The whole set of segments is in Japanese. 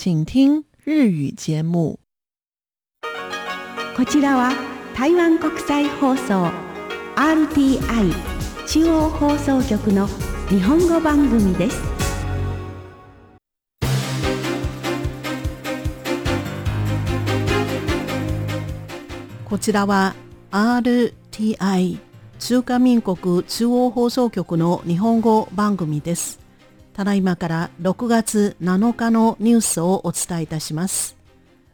请听日语节目。こちらは台湾国際放送 RTI 中央放送局の日本語番組です。こちらは RTI 中華民国中央放送局の日本語番組です。ただいまから6月7日のニュースをお伝えいたします。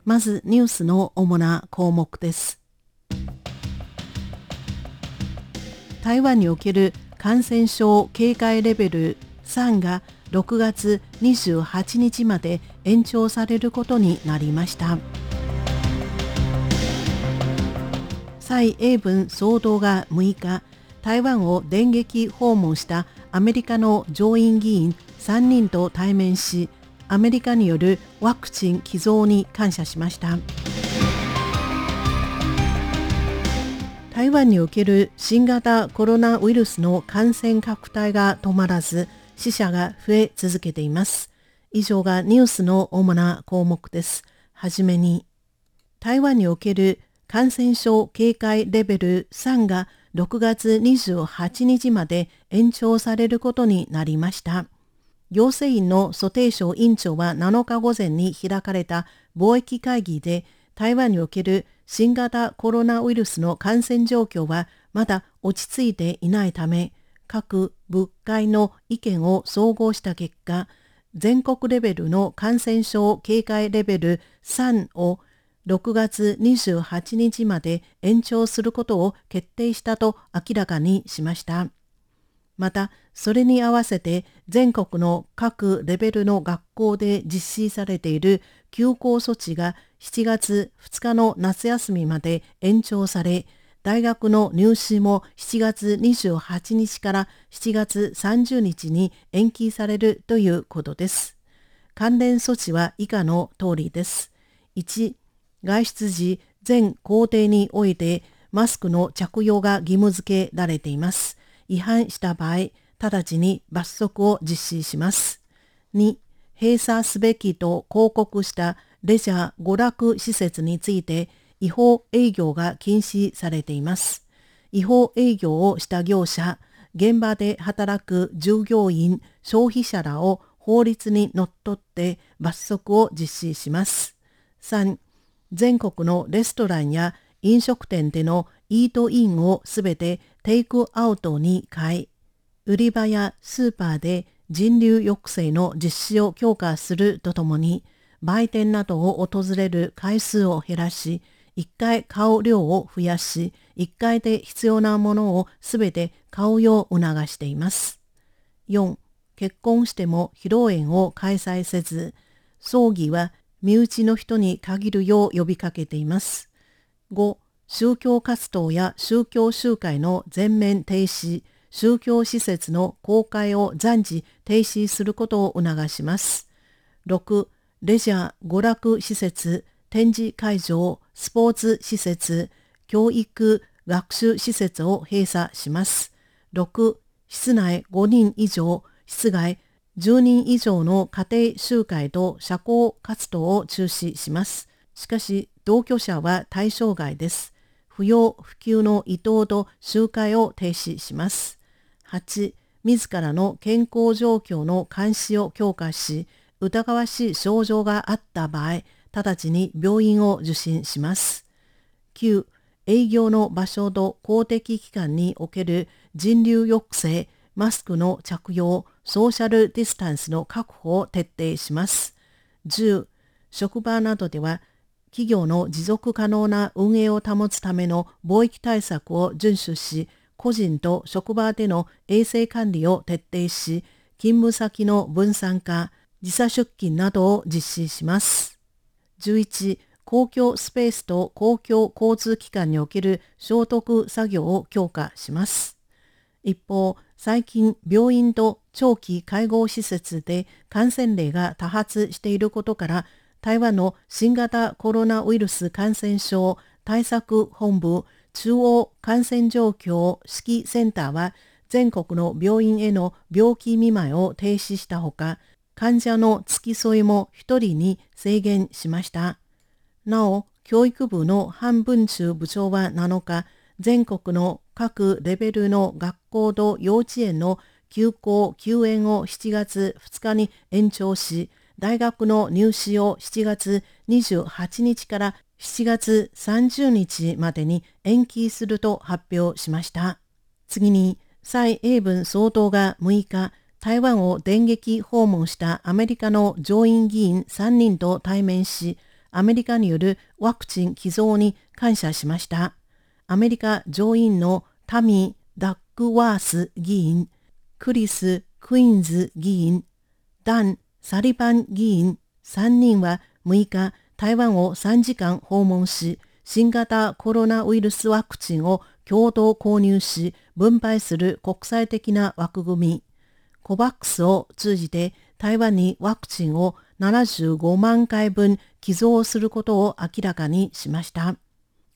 まずニュースの主な項目です。台湾における感染症警戒レベル3が6月28日まで延長されることになりました。蔡英文総統が6日、台湾を電撃訪問したアメリカの上院議員3人と対面し、アメリカによるワクチン寄贈に感謝しました。台湾における新型コロナウイルスの感染拡大が止まらず、死者が増え続けています。以上がニュースの主な項目です。はじめに、台湾における感染症警戒レベル3が6月28日まで延長されることになりました。行政院の蘇定省委員長は7日午前に開かれた貿易会議で台湾における新型コロナウイルスの感染状況はまだ落ち着いていないため各部会の意見を総合した結果全国レベルの感染症警戒レベル3を6月28日まで延長することを決定したと明らかにしました。また、それに合わせて全国の各レベルの学校で実施されている休校措置が7月2日の夏休みまで延長され、大学の入試も7月28日から7月30日に延期されるということです。関連措置は以下の通りです。1、外出時全工程においてマスクの着用が義務付けられています。違反した場合、直ちに罰則を実施します。2、閉鎖すべきと広告したレジャー娯楽施設について違法営業が禁止されています。違法営業をした業者、現場で働く従業員、消費者らを法律にのっとって罰則を実施します。3、全国のレストランや飲食店でのイートインをすべてテイクアウトに変え、売り場やスーパーで人流抑制の実施を強化するとともに、売店などを訪れる回数を減らし、1回買う量を増やし、1回で必要なものをすべて買うよう促しています。4. 結婚しても披露宴を開催せず、葬儀は身内の人に限るよう呼びかけています。5. 宗教活動や宗教集会の全面停止、宗教施設の公開を暫時停止することを促します。6. レジャー、娯楽施設、展示会場、スポーツ施設、教育、学習施設を閉鎖します。6. 室内5人以上、室外10人以上の家庭集会と社交活動を中止します。しかし、同居者は対象外です。不要不急の移動と集会を停止します。8、自らの健康状況の監視を強化し、疑わしい症状があった場合、直ちに病院を受診します。9、営業の場所と公的機関における人流抑制、マスクの着用、ソーシャルディスタンスの確保を徹底します。10、職場などでは企業の持続可能な運営を保つための貿易対策を遵守し、個人と職場での衛生管理を徹底し、勤務先の分散化、時差出勤などを実施します。11、公共スペースと公共交通機関における消毒作業を強化します。一方、最近病院と長期介護施設で感染例が多発していることから台湾の新型コロナウイルス感染症対策本部中央感染状況指揮センターは全国の病院への病気見舞いを停止したほか患者の付き添いも1人に制限しました。なお、教育部の半分中部長は7日、全国の各レベルの学校と幼稚園の休校・休園を7月2日に延長し、大学の入試を7月28日から7月30日までに延期すると発表しました。次に、蔡英文総統が6日、台湾を電撃訪問したアメリカの上院議員3人と対面し、アメリカによるワクチン寄贈に感謝しました。アメリカ上院のタミ・ダックワース議員、クリス・クイーンズ議員、ダン・サリバン議員。3人は6日、台湾を3時間訪問し、新型コロナウイルスワクチンを共同購入し、分配する国際的な枠組み、コバックスを通じて台湾にワクチンを75万回分寄贈することを明らかにしました。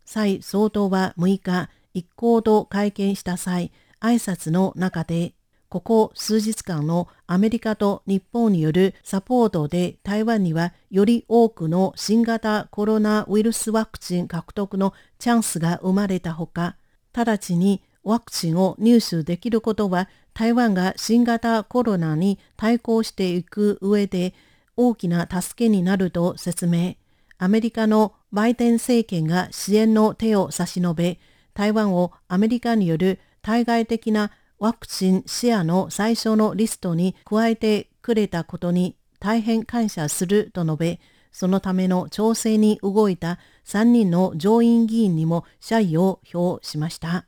蔡総統は6日、一行と会見した際、挨拶の中で、ここ数日間のアメリカと日本によるサポートで台湾にはより多くの新型コロナウイルスワクチン獲得のチャンスが生まれたほか、直ちにワクチンを入手できることは台湾が新型コロナに対抗していく上で大きな助けになると説明。アメリカのバイデン政権が支援の手を差し伸べ、台湾をアメリカによる対外的なワクチンシェアの最初のリストに加えてくれたことに大変感謝すると述べ、そのための調整に動いた3人の上院議員にも謝意を表しました。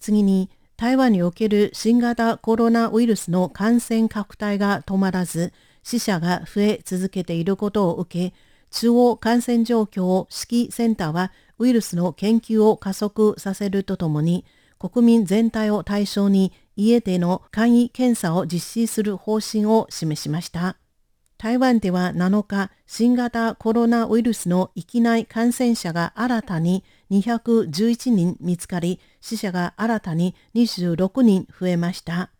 次に、台湾における新型コロナウイルスの感染拡大が止まらず、死者が増え続けていることを受け、中央感染状況指揮センターはウイルスの研究を加速させるとともに、国民全体を対象に家での簡易検査を実施する方針を示しました。台湾では7日、新型コロナウイルスの域内感染者が新たに211人見つかり、死者が新たに26人増えました。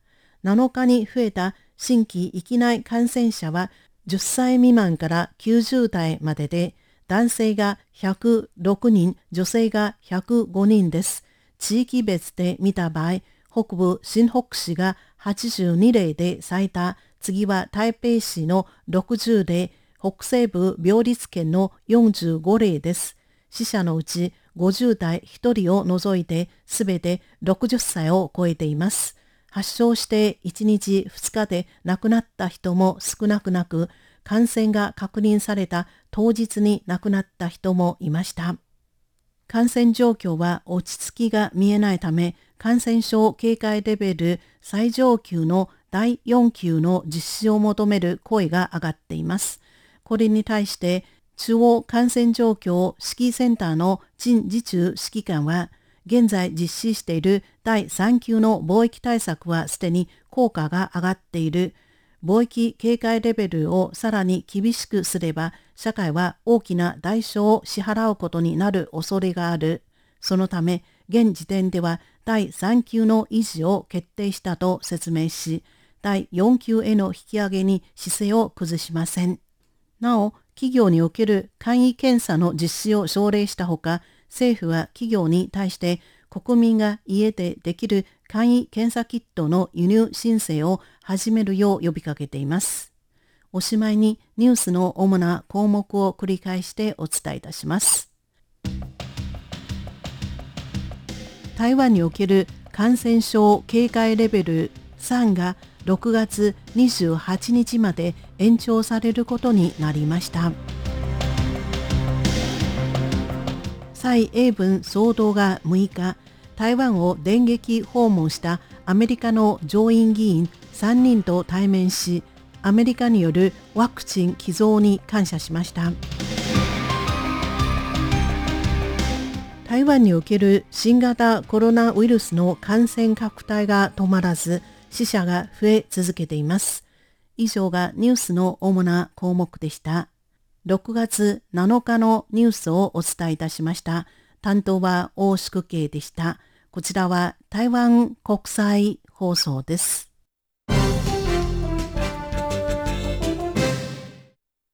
7日に増えた新規域内感染者は10歳未満から90代までで、男性が106人、女性が105人です。地域別で見た場合、北部新北市が82例で最多、次は台北市の60例、北西部病立県の45例です。死者のうち50代1人を除いてすべて60歳を超えています。発症して1日2日で亡くなった人も少なくなく、感染が確認された当日に亡くなった人もいました。感染状況は落ち着きが見えないため、感染症警戒レベル最上級の第4級の実施を求める声が上がっています。これに対して、中央感染状況指揮センターの陳自中指揮官は、現在実施している第3級の貿易対策はすでに効果が上がっている。貿易警戒レベルをさらに厳しくすれば、社会は大きな代償を支払うことになる恐れがある。そのため、現時点では第3級の維持を決定したと説明し、第4級への引き上げに姿勢を崩しません。なお、企業における簡易検査の実施を奨励したほか、政府は企業に対して国民が家でできる簡易検査キットの輸入申請を始めるよう呼びかけています。おしまいにニュースの主な項目を繰り返してお伝えいたします。台湾における感染症警戒レベル3が6月28日まで延長されることになりました。蔡英文総統が6日、台湾を電撃訪問したアメリカの上院議員3人と対面し、アメリカによるワクチン寄贈に感謝しました。台湾における新型コロナウイルスの感染拡大が止まらず、死者が増え続けています。以上がニュースの主な項目でした。6月7日のニュースをお伝えいたしました。担当は大宿慶でした。こちらは台湾国際放送です。